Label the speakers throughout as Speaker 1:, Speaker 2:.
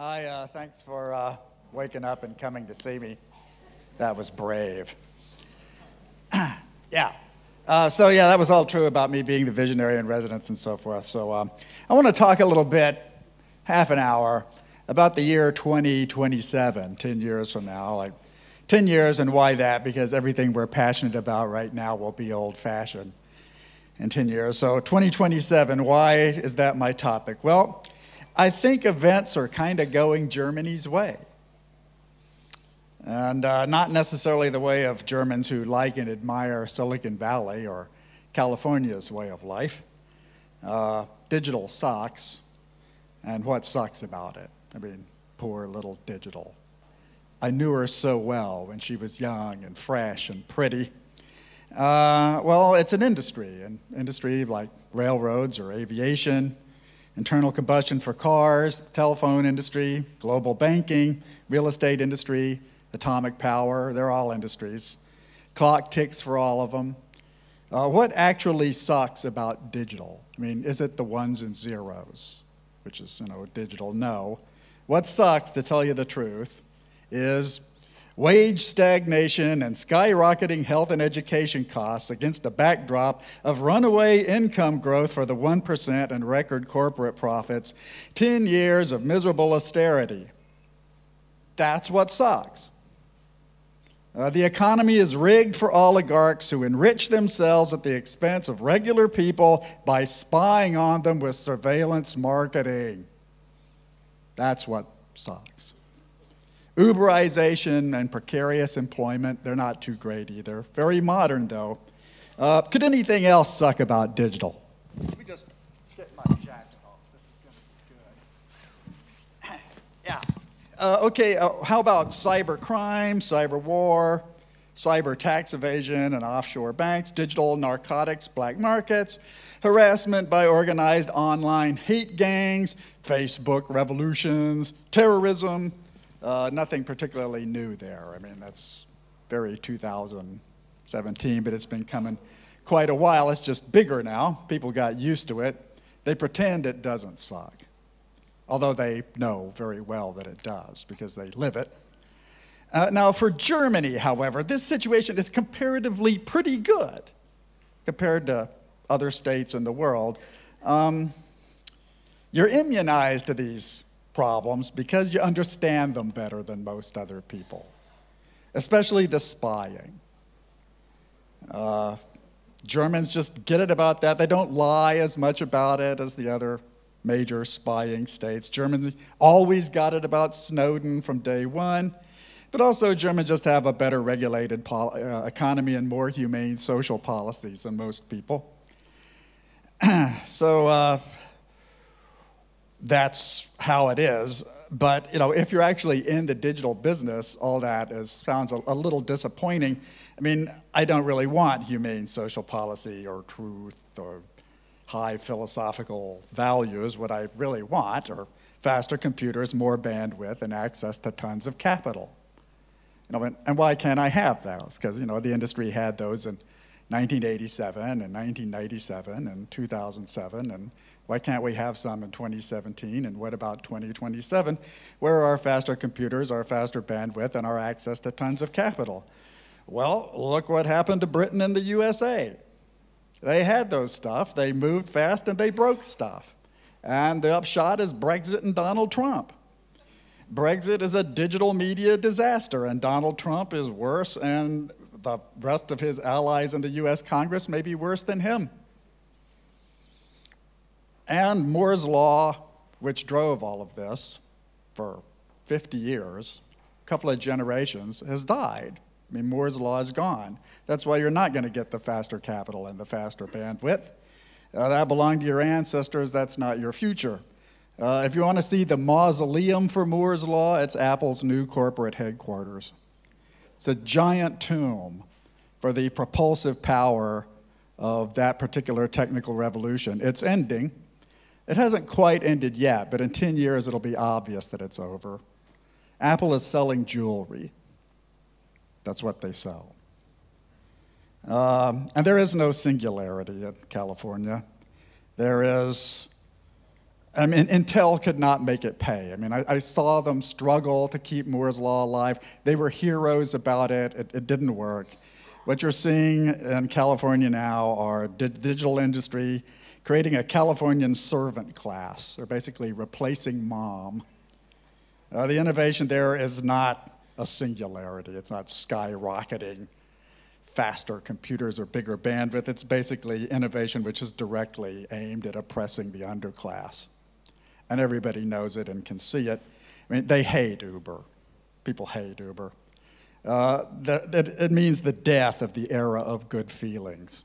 Speaker 1: Hi, uh, thanks for uh, waking up and coming to see me. That was brave. yeah. Uh, so, yeah, that was all true about me being the visionary in residence and so forth. So, um, I want to talk a little bit, half an hour, about the year 2027, 10 years from now. Like 10 years and why that? Because everything we're passionate about right now will be old fashioned in 10 years. So, 2027, why is that my topic? Well, I think events are kind of going Germany's way. And uh, not necessarily the way of Germans who like and admire Silicon Valley or California's way of life. Uh, digital sucks, and what sucks about it? I mean, poor little digital. I knew her so well when she was young and fresh and pretty. Uh, well, it's an industry, an industry like railroads or aviation internal combustion for cars, telephone industry, global banking, real estate industry, atomic power, they're all industries. Clock ticks for all of them. Uh, what actually sucks about digital? I mean, is it the ones and zeros, which is, you know, digital? No. What sucks, to tell you the truth, is wage stagnation, and skyrocketing health and education costs against a backdrop of runaway income growth for the 1% and record corporate profits, 10 years of miserable austerity. That's what sucks. Uh, the economy is rigged for oligarchs who enrich themselves at the expense of regular people by spying on them with surveillance marketing. That's what sucks. Uberization and precarious employment, they're not too great either. Very modern, though. Uh, could anything else suck about digital? Let me just get my jacket off. This is going to be good. yeah. Uh, okay, uh, how about cyber crime, cyber war, cyber tax evasion and offshore banks, digital narcotics, black markets, harassment by organized online hate gangs, Facebook revolutions, terrorism, uh, nothing particularly new there. I mean, that's very 2017, but it's been coming quite a while. It's just bigger now. People got used to it. They pretend it doesn't suck, although they know very well that it does because they live it. Uh, now, for Germany, however, this situation is comparatively pretty good compared to other states in the world. Um, you're immunized to these problems because you understand them better than most other people, especially the spying. Uh, Germans just get it about that. They don't lie as much about it as the other major spying states. Germans always got it about Snowden from day one, but also Germans just have a better regulated pol- uh, economy and more humane social policies than most people. so, uh, that's how it is. But you know, if you're actually in the digital business, all that is sounds a, a little disappointing. I mean, I don't really want humane social policy or truth or high philosophical values. What I really want are faster computers, more bandwidth, and access to tons of capital. You know, and, and why can't I have those? Because you know, the industry had those in 1987 and 1997 and 2007 and why can't we have some in 2017? And what about 2027? Where are our faster computers, our faster bandwidth, and our access to tons of capital? Well, look what happened to Britain and the USA. They had those stuff, they moved fast, and they broke stuff. And the upshot is Brexit and Donald Trump. Brexit is a digital media disaster, and Donald Trump is worse, and the rest of his allies in the US Congress may be worse than him. And Moore's Law, which drove all of this for 50 years, a couple of generations, has died. I mean, Moore's Law is gone. That's why you're not going to get the faster capital and the faster bandwidth. Uh, that belonged to your ancestors, that's not your future. Uh, if you want to see the mausoleum for Moore's Law, it's Apple's new corporate headquarters. It's a giant tomb for the propulsive power of that particular technical revolution. It's ending. It hasn't quite ended yet, but in 10 years it'll be obvious that it's over. Apple is selling jewelry. That's what they sell. Um, and there is no singularity in California. There is I mean, Intel could not make it pay. I mean, I, I, saw them struggle to keep Moore's Law alive. They were heroes about it. It, it didn't work. What you're seeing in California now are di- digital industry creating a Californian servant class. They're basically replacing mom. Uh, the innovation there is not a singularity. It's not skyrocketing faster computers or bigger bandwidth. It's basically innovation which is directly aimed at oppressing the underclass and everybody knows it and can see it. I mean, they hate Uber. People hate Uber. Uh, that, that, it means the death of the era of good feelings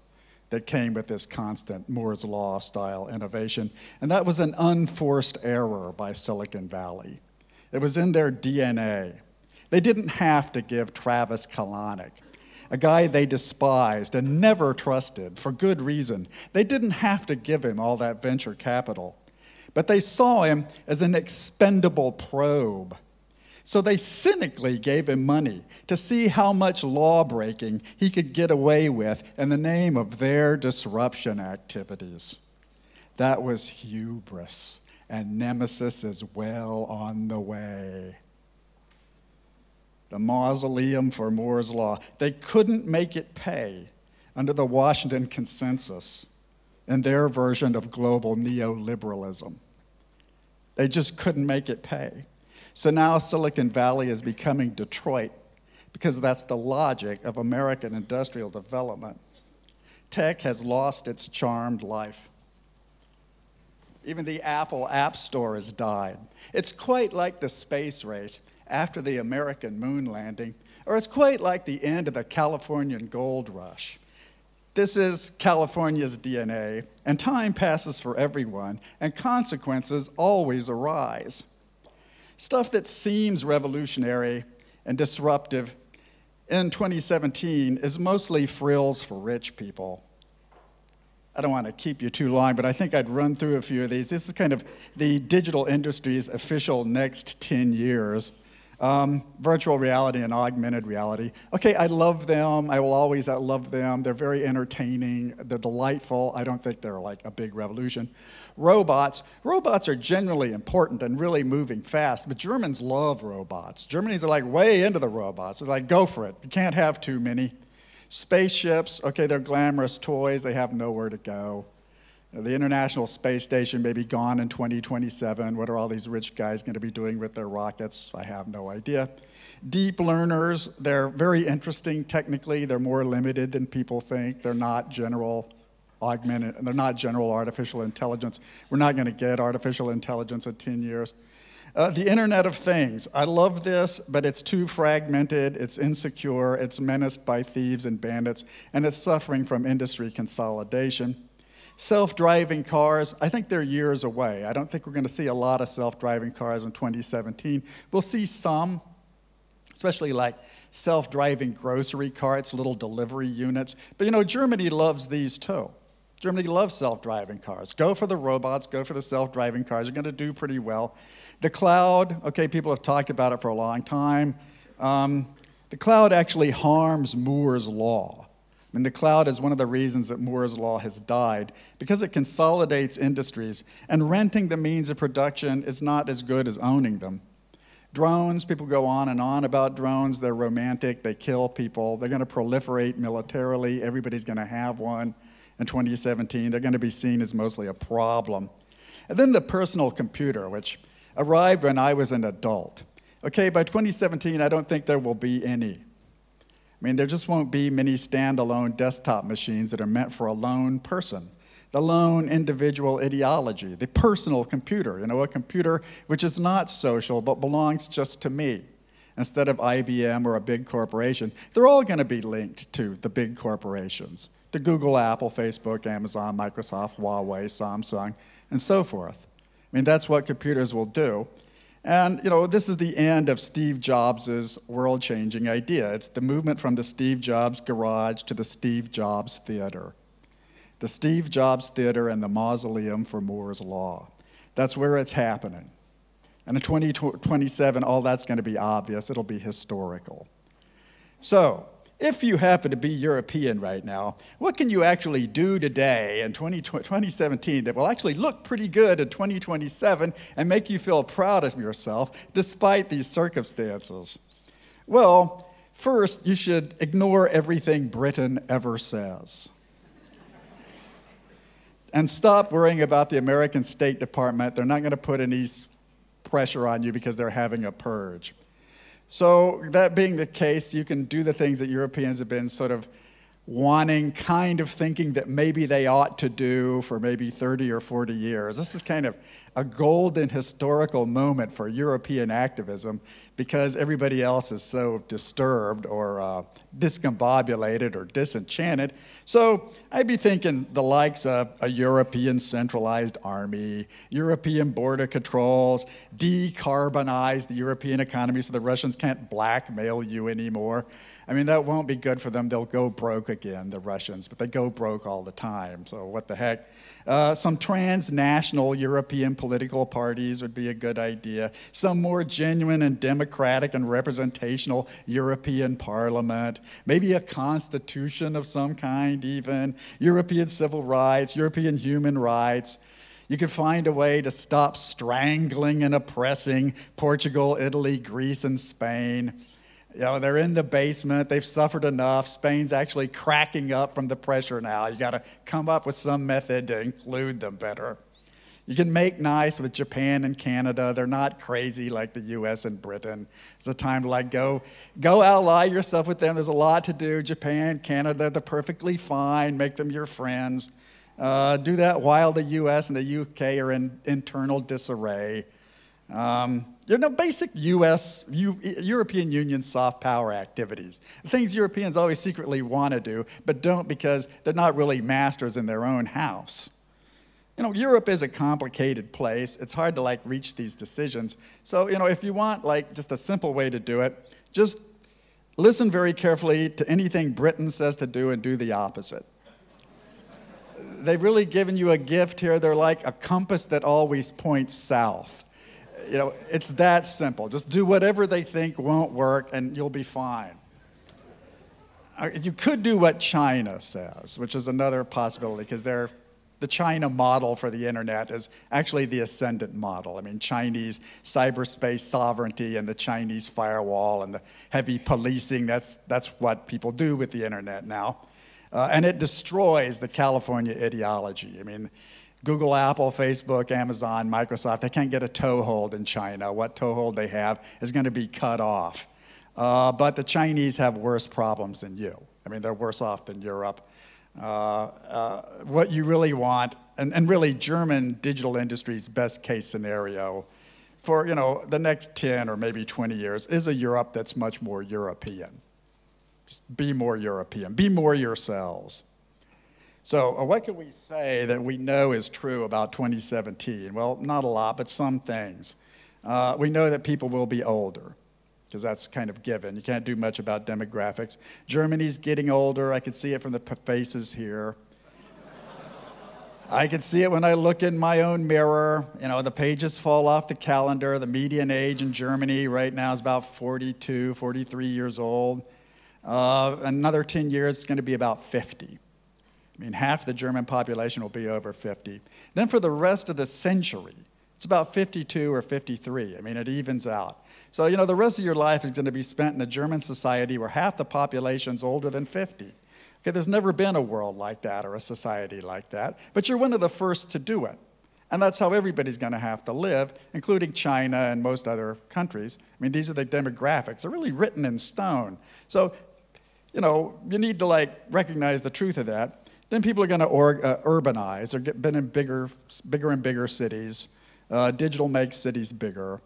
Speaker 1: that came with this constant Moore's Law style innovation. And that was an unforced error by Silicon Valley. It was in their DNA. They didn't have to give Travis Kalanick, a guy they despised and never trusted for good reason, they didn't have to give him all that venture capital. But they saw him as an expendable probe. So they cynically gave him money to see how much law breaking he could get away with in the name of their disruption activities. That was hubris, and Nemesis is well on the way. The mausoleum for Moore's Law. They couldn't make it pay under the Washington Consensus and their version of global neoliberalism. They just couldn't make it pay. So now Silicon Valley is becoming Detroit because that's the logic of American industrial development. Tech has lost its charmed life. Even the Apple App Store has died. It's quite like the space race after the American moon landing, or it's quite like the end of the Californian gold rush. This is California's DNA, and time passes for everyone, and consequences always arise. Stuff that seems revolutionary and disruptive in 2017 is mostly frills for rich people. I don't want to keep you too long, but I think I'd run through a few of these. This is kind of the digital industry's official next 10 years. Um, virtual reality and augmented reality. Okay, I love them. I will always I love them. They're very entertaining. They're delightful. I don't think they're like a big revolution. Robots. Robots are generally important and really moving fast, but Germans love robots. Germans are like way into the robots. It's like, go for it. You can't have too many. Spaceships, okay, they're glamorous toys. They have nowhere to go. The International Space Station may be gone in 2027. What are all these rich guys going to be doing with their rockets? I have no idea. Deep learners, they're very interesting technically. They're more limited than people think. They're not general augmented, they're not general artificial intelligence. We're not going to get artificial intelligence in 10 years. Uh, the Internet of Things. I love this, but it's too fragmented, it's insecure, it's menaced by thieves and bandits, and it's suffering from industry consolidation. Self driving cars, I think they're years away. I don't think we're going to see a lot of self driving cars in 2017. We'll see some, especially like self driving grocery carts, little delivery units. But you know, Germany loves these too. Germany loves self driving cars. Go for the robots, go for the self driving cars. You're going to do pretty well. The cloud, okay, people have talked about it for a long time. Um, the cloud actually harms Moore's Law. And the cloud is one of the reasons that Moore's Law has died, because it consolidates industries, and renting the means of production is not as good as owning them. Drones, people go on and on about drones. They're romantic, they kill people, they're going to proliferate militarily, everybody's going to have one in 2017. They're going to be seen as mostly a problem. And then the personal computer, which arrived when I was an adult. Okay, by 2017, I don't think there will be any. I mean, there just won't be many standalone desktop machines that are meant for a lone person. The lone individual ideology, the personal computer, you know, a computer which is not social but belongs just to me instead of IBM or a big corporation. They're all going to be linked to the big corporations to Google, Apple, Facebook, Amazon, Microsoft, Huawei, Samsung, and so forth. I mean, that's what computers will do. And you know, this is the end of Steve Jobs' world-changing idea. It's the movement from the Steve Jobs garage to the Steve Jobs theater. The Steve Jobs theater and the mausoleum for Moore's Law. That's where it's happening. And in 2027, all that's going to be obvious. It'll be historical. So, if you happen to be European right now, what can you actually do today in 2017 that will actually look pretty good in 2027 and make you feel proud of yourself despite these circumstances? Well, first, you should ignore everything Britain ever says. and stop worrying about the American State Department. They're not going to put any pressure on you because they're having a purge. So, that being the case, you can do the things that Europeans have been sort of wanting, kind of thinking that maybe they ought to do for maybe 30 or 40 years. This is kind of a golden historical moment for European activism because everybody else is so disturbed or uh, discombobulated or disenchanted. So I'd be thinking the likes of a European centralized army, European border controls, decarbonize the European economy so the Russians can't blackmail you anymore. I mean, that won't be good for them. They'll go broke again, the Russians, but they go broke all the time. So what the heck? Uh, some transnational European political parties would be a good idea. Some more genuine and democratic and representational European parliament. Maybe a constitution of some kind, even. European civil rights, European human rights. You could find a way to stop strangling and oppressing Portugal, Italy, Greece, and Spain. You know, they're in the basement. They've suffered enough. Spain's actually cracking up from the pressure now. You got to come up with some method to include them better. You can make nice with Japan and Canada. They're not crazy like the US and Britain. It's a time to like go, go ally yourself with them. There's a lot to do. Japan, Canada, they're perfectly fine. Make them your friends. Uh, do that while the US and the UK are in internal disarray. Um, you know, basic US, U, European Union soft power activities. Things Europeans always secretly want to do, but don't because they're not really masters in their own house. You know, Europe is a complicated place. It's hard to like reach these decisions. So, you know, if you want like just a simple way to do it, just listen very carefully to anything Britain says to do and do the opposite. They've really given you a gift here. They're like a compass that always points south you know, it's that simple. Just do whatever they think won't work and you'll be fine. Uh, you could do what China says, which is another possibility because they're the China model for the internet is actually the ascendant model. I mean, Chinese cyberspace sovereignty and the Chinese firewall and the heavy policing, that's, that's what people do with the internet now. Uh, and it destroys the California ideology. I mean, Google, Apple, Facebook, Amazon, Microsoft, they can't get a toehold in China. What toehold they have is going to be cut off. Uh, but the Chinese have worse problems than you. I mean, they're worse off than Europe. Uh, uh, what you really want, and, and really German digital industry's best case scenario for you know the next 10 or maybe 20 years is a Europe that's much more European. Just be more European. Be more yourselves. So, uh, what can we say that we know is true about 2017? Well, not a lot, but some things. Uh, we know that people will be older, because that's kind of given. You can't do much about demographics. Germany's getting older. I can see it from the faces here. I can see it when I look in my own mirror. You know, the pages fall off the calendar. The median age in Germany right now is about 42, 43 years old. Uh, another 10 years, it's going to be about 50. I mean, half the German population will be over 50. Then for the rest of the century, it's about 52 or 53. I mean, it evens out. So, you know, the rest of your life is going to be spent in a German society where half the population's older than 50. Okay, there's never been a world like that or a society like that, but you're one of the first to do it. And that's how everybody's going to have to live, including China and most other countries. I mean, these are the demographics. They're really written in stone. So, you know, you need to like recognize the truth of that. Then people are going to uh, urbanize or get been in bigger, bigger and bigger cities. Uh, digital makes cities bigger,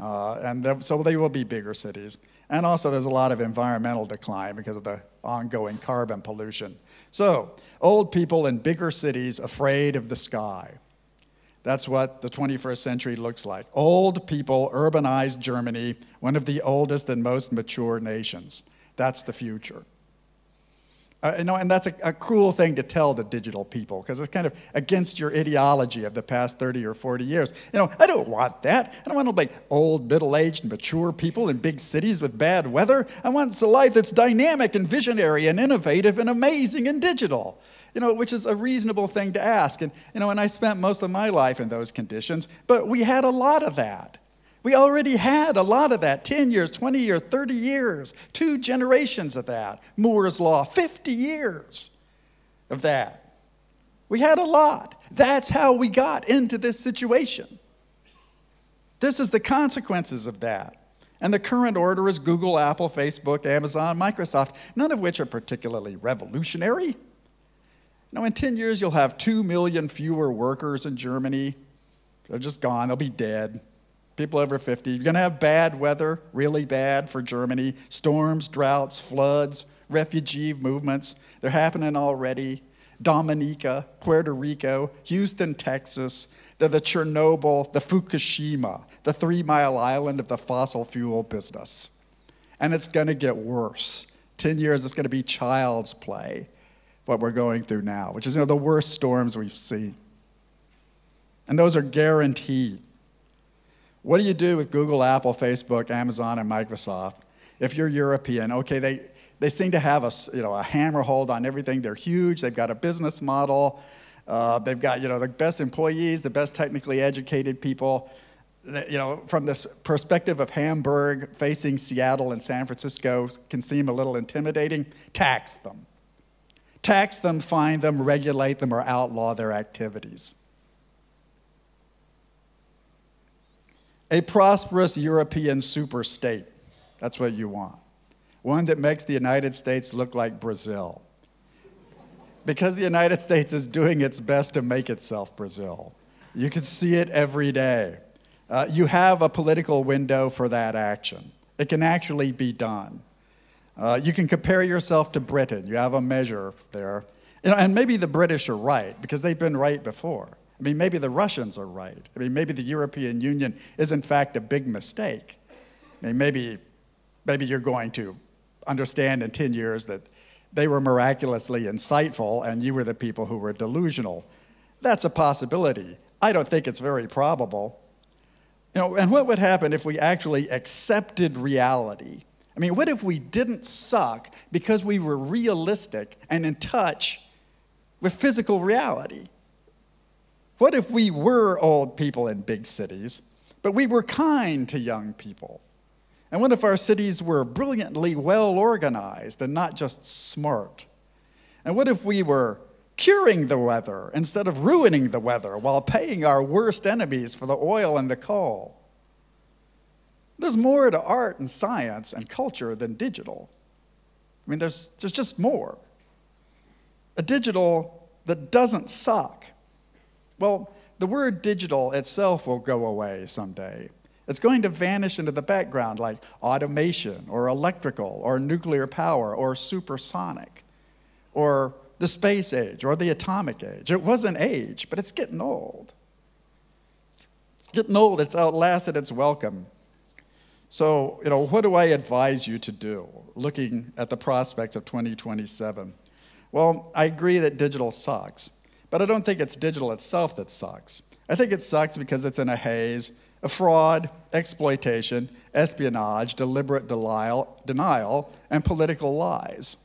Speaker 1: uh, and so they will be bigger cities. And also, there's a lot of environmental decline because of the ongoing carbon pollution. So, old people in bigger cities afraid of the sky. That's what the 21st century looks like. Old people, urbanized Germany, one of the oldest and most mature nations. That's the future. Uh, you know, and that's a, a, cruel thing to tell the digital people because it's kind of against your ideology of the past 30 or 40 years. You know, I don't want that. I don't want be old, middle aged, mature people in big cities with bad weather. I want a life that's dynamic and visionary and innovative and amazing and digital. You know, which is a reasonable thing to ask. And, you know, and I spent most of my life in those conditions, but we had a lot of that. We already had a lot of that 10 years, 20 years, 30 years, two generations of that. Moore's Law, 50 years of that. We had a lot. That's how we got into this situation. This is the consequences of that. And the current order is Google, Apple, Facebook, Amazon, Microsoft, none of which are particularly revolutionary. Now, in 10 years, you'll have 2 million fewer workers in Germany. They're just gone, they'll be dead people over 50. You're going to have bad weather, really bad for Germany storms, droughts, floods, refugee movements. They're happening already. Dominica, Puerto Rico, Houston, Texas. The Chernobyl, the Fukushima, the three mile island of the fossil fuel business. And it's going to get worse. 10 years, it's going to be child's play, what we're going through now, which is you know, the worst storms we've seen. And those are guaranteed. What do you do with Google, Apple, Facebook, Amazon, and Microsoft? If you're European, okay, they, they seem to have a, you know, a hammer hold on everything. They're huge, they've got a business model, uh, they've got you know, the best employees, the best technically educated people. You know, from this perspective of Hamburg facing Seattle and San Francisco can seem a little intimidating. Tax them. Tax them, fine them, regulate them, or outlaw their activities. A prosperous European superstate. That's what you want. One that makes the United States look like Brazil. Because the United States is doing its best to make itself Brazil. You can see it every day. Uh, you have a political window for that action. It can actually be done. Uh, you can compare yourself to Britain. You have a measure there. And maybe the British are right because they've been right before. I mean, maybe the Russians are right. I mean, maybe the European Union is, in fact, a big mistake. I mean, maybe, maybe you're going to understand in 10 years that they were miraculously insightful and you were the people who were delusional. That's a possibility. I don't think it's very probable. You know, and what would happen if we actually accepted reality? I mean, what if we didn't suck because we were realistic and in touch with physical reality? What if we were old people in big cities, but we were kind to young people? And what if our cities were brilliantly well organized and not just smart? And what if we were curing the weather instead of ruining the weather while paying our worst enemies for the oil and the coal? There's more to art and science and culture than digital. I mean, there's, there's just more. A digital that doesn't suck well, the word digital itself will go away someday. It's going to vanish into the background like automation or electrical or nuclear power or supersonic or the space age or the atomic age. It was an age, but it's getting old. It's getting old, it's outlasted its welcome. So, you know, what do I advise you to do looking at the prospects of 2027? Well, I agree that digital sucks. But I don't think it's digital itself that sucks. I think it sucks because it's in a haze of fraud, exploitation, espionage, deliberate denial, and political lies.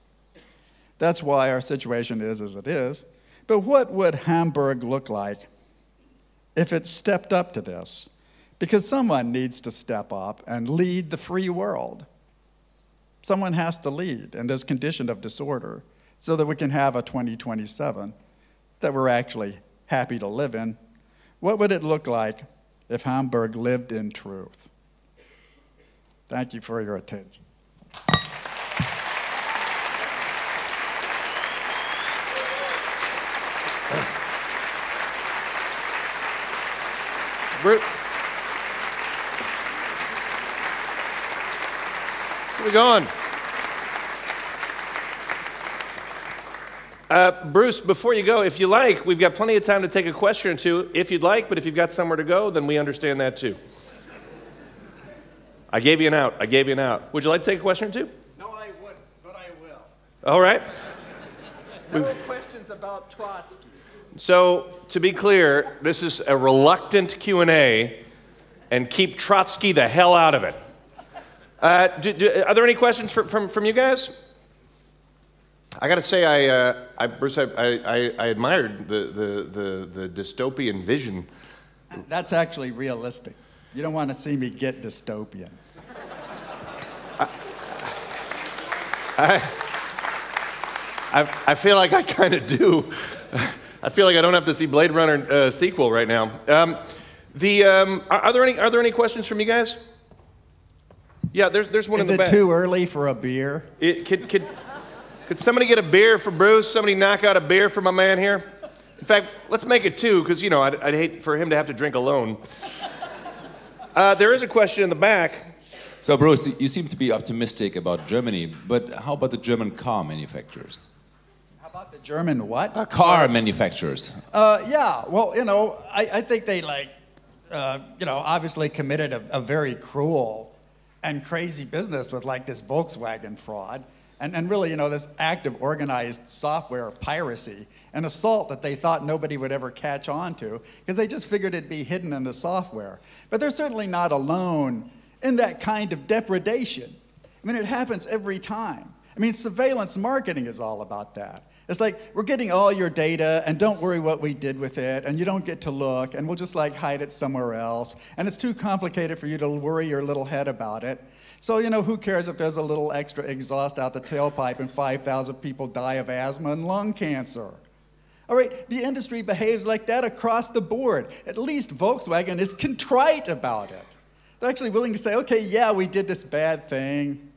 Speaker 1: That's why our situation is as it is. But what would Hamburg look like if it stepped up to this? Because someone needs to step up and lead the free world. Someone has to lead in this condition of disorder so that we can have a 2027 that we're actually happy to live in, what would it look like if Hamburg lived in truth? Thank you for your attention.
Speaker 2: Bruce. Where we going? Uh, Bruce, before you go, if you like, we've got plenty of time to take a question or two if you'd like, but if you've got somewhere to go, then we understand that too. I gave you an out. I gave you an out. Would you like to take a question or two?
Speaker 1: No, I wouldn't, but I will.
Speaker 2: All right.
Speaker 1: No questions about Trotsky.
Speaker 2: So, to be clear, this is a reluctant Q&A, and keep Trotsky the hell out of it. Uh, do, do, are there any questions for, from, from you guys? I got to say, I, uh, I, Bruce, I, I, I admired the, the, the, the dystopian vision.
Speaker 1: That's actually realistic. You don't want to see me get dystopian.
Speaker 2: I, I, I feel like I kind of do. I feel like I don't have to see Blade Runner uh, sequel right now. Um, the, um, are, are, there any, are there any questions from you guys? Yeah, there's, there's one
Speaker 1: Is
Speaker 2: in the
Speaker 1: it too early for a beer?
Speaker 2: It, could, could, could somebody get a beer for Bruce? Somebody knock out a beer for my man here? In fact, let's make it two, because, you know, I'd, I'd, hate for him to have to drink alone. Uh, there is a question in the back.
Speaker 3: So, Bruce, you seem to be optimistic about Germany, but how about the German car manufacturers?
Speaker 1: How about the German what?
Speaker 3: Uh, car manufacturers.
Speaker 1: Uh, yeah, well, you know, I, I think they, like, uh, you know, obviously committed a, a very cruel and crazy business with like this Volkswagen fraud and, and really, you know, this active organized software piracy and assault that they thought nobody would ever catch on to because they just figured it'd be hidden in the software. But they're certainly not alone in that kind of depredation. I mean, it happens every time. I mean, surveillance marketing is all about that. It's like we're getting all your data and don't worry what we did with it and you don't get to look and we'll just like hide it somewhere else and it's too complicated for you to worry your little head about it. So, you know, who cares if there's a little extra exhaust out the tailpipe and 5,000 people die of asthma and lung cancer? All right, the industry behaves like that across the board. At least Volkswagen is contrite about it. They're actually willing to say, okay, yeah, we did this bad thing.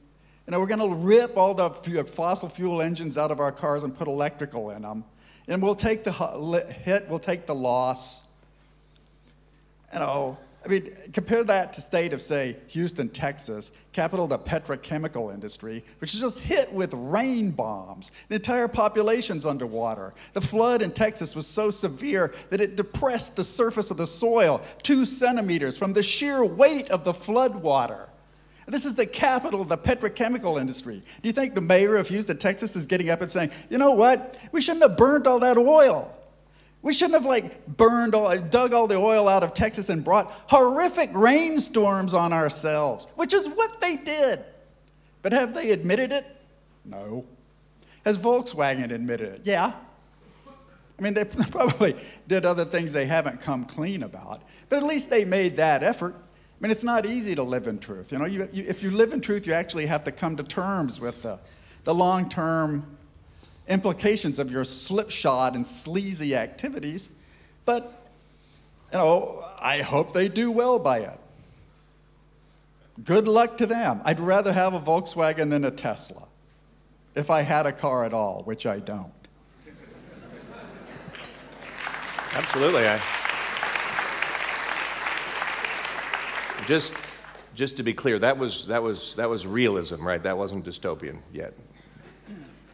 Speaker 1: You know, we're going to rip all the fossil fuel engines out of our cars and put electrical in them. And we'll take the hit, we'll take the loss. You know, I mean, compare that to state of, say, Houston, Texas, capital of the petrochemical industry, which is just hit with rain bombs. The entire population's underwater. The flood in Texas was so severe that it depressed the surface of the soil two centimeters from the sheer weight of the flood water. This is the capital of the petrochemical industry. Do you think the mayor of Houston, Texas is getting up and saying, you know what? We shouldn't have burned all that oil. We shouldn't have like burned all, dug all the oil out of Texas and brought horrific rainstorms on ourselves, which is what they did. But have they admitted it? No. Has Volkswagen admitted it? Yeah. I mean, they probably did other things they haven't come clean about, but at least they made that effort. I mean, it's not easy to live in truth. You know, you, you, if you live in truth, you actually have to come to terms with the, the long term implications of your slipshod and sleazy activities. But, you know, I hope they do well by it. Good luck to them. I'd rather have a Volkswagen than a Tesla if I had a car at all, which I don't.
Speaker 2: Absolutely. I, Just, just to be clear, that was, that, was, that was realism, right? That wasn't dystopian yet.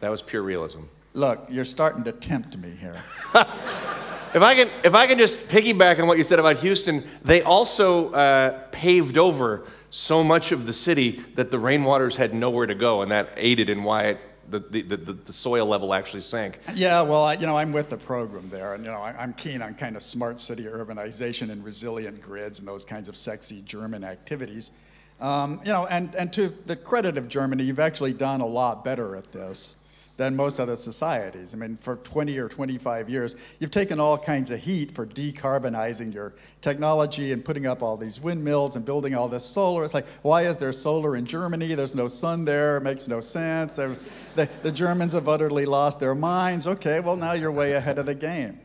Speaker 2: That was pure realism.
Speaker 1: Look, you're starting to tempt me here.
Speaker 2: if, I can, if I can just piggyback on what you said about Houston, they also uh, paved over so much of the city that the rainwaters had nowhere to go, and that aided in why it the, the, the, the, soil level actually sank.
Speaker 1: Yeah, well, I, you know, I'm with the program there, and you know, I, am keen on kind of smart city urbanization and resilient grids and those kinds of sexy German activities. Um, you know, and, and to the credit of Germany, you've actually done a lot better at this than most other societies. I mean, for 20 or 25 years, you've taken all kinds of heat for decarbonizing your technology and putting up all these windmills and building all this solar. It's like, why is there solar in Germany? There's no sun there. It makes no sense. The, the Germans have utterly lost their minds. Okay, well, now you're way ahead of the game,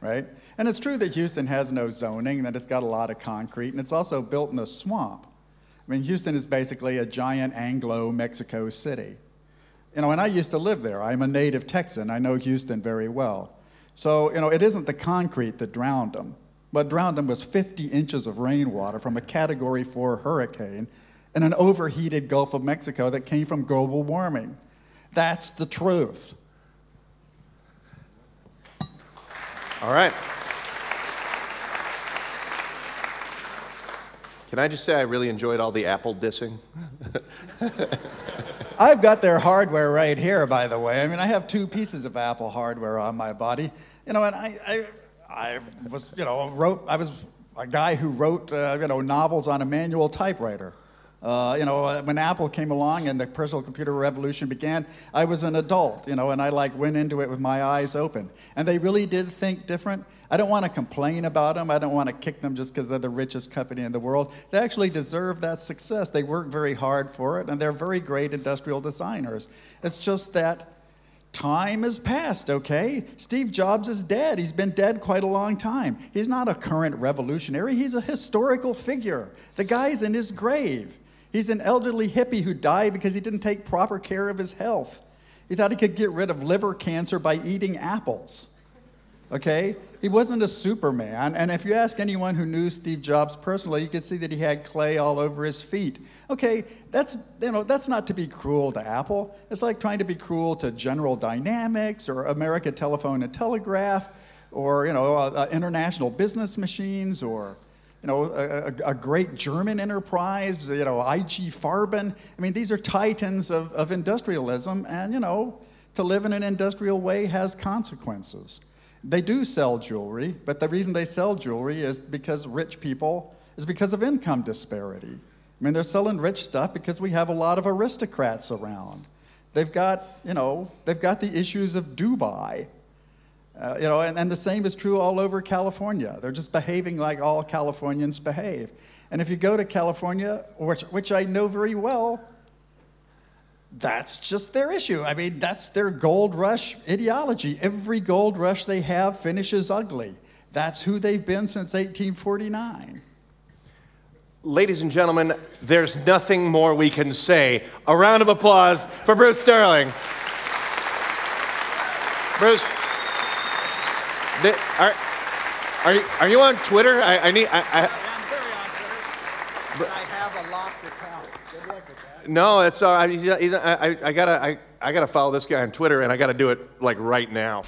Speaker 1: right? And it's true that Houston has no zoning, that it's got a lot of concrete, and it's also built in a swamp. I mean, Houston is basically a giant Anglo Mexico city. You know, and I used to live there. I'm a native Texan. I know Houston very well. So, you know, it isn't the concrete that drowned them. What drowned them was 50 inches of rainwater from a Category 4 hurricane in an overheated Gulf of Mexico that came from global warming. That's the truth.
Speaker 2: All right. Can I just say I really enjoyed all the Apple dissing?
Speaker 1: I've got their hardware right here, by the way. I mean, I have two pieces of Apple hardware on my body. You know, and I, I, I was, you know, wrote, I was a guy who wrote, uh, you know, novels on a manual typewriter. Uh, you know, uh, when Apple came along and the personal computer revolution began, I was an adult, you know, and I like went into it with my eyes open. And they really did think different. I don't want to complain about them. I don't want to kick them just because they're the richest company in the world. They actually deserve that success. They work very hard for it, and they're very great industrial designers. It's just that time has passed, okay? Steve Jobs is dead. He's been dead quite a long time. He's not a current revolutionary, he's a historical figure. The guy's in his grave. He's an elderly hippie who died because he didn't take proper care of his health. He thought he could get rid of liver cancer by eating apples. Okay? He wasn't a superman. And if you ask anyone who knew Steve Jobs personally, you could see that he had clay all over his feet. Okay, that's, you know, that's not to be cruel to Apple. It's like trying to be cruel to General Dynamics or American Telephone and Telegraph or, you know, uh, uh, International Business Machines or you know, a, a, great German enterprise, you know, IG Farben. I mean, these are titans of, of industrialism, and, you know, to live in an industrial way has consequences. They do sell jewelry, but the reason they sell jewelry is because rich people, is because of income disparity. I mean, they're selling rich stuff because we have a lot of aristocrats around. They've got, you know, they've got the issues of Dubai. Uh, you know, and, and the same is true all over California. They're just behaving like all Californians behave. And if you go to California, which, which I know very well, that's just their issue. I mean, that's their gold rush ideology. Every gold rush they have finishes ugly. That's who they've been since 1849.
Speaker 2: Ladies and gentlemen, there's nothing more we can say. A round of applause for Bruce Sterling. Bruce. The, are, are, you, are you on Twitter? I, I need. I, I,
Speaker 1: I'm very on Twitter. I have a locked account. Good luck with that.
Speaker 2: No, it's all right. I, I, I gotta, I, I gotta follow this guy on Twitter, and I gotta do it like right now.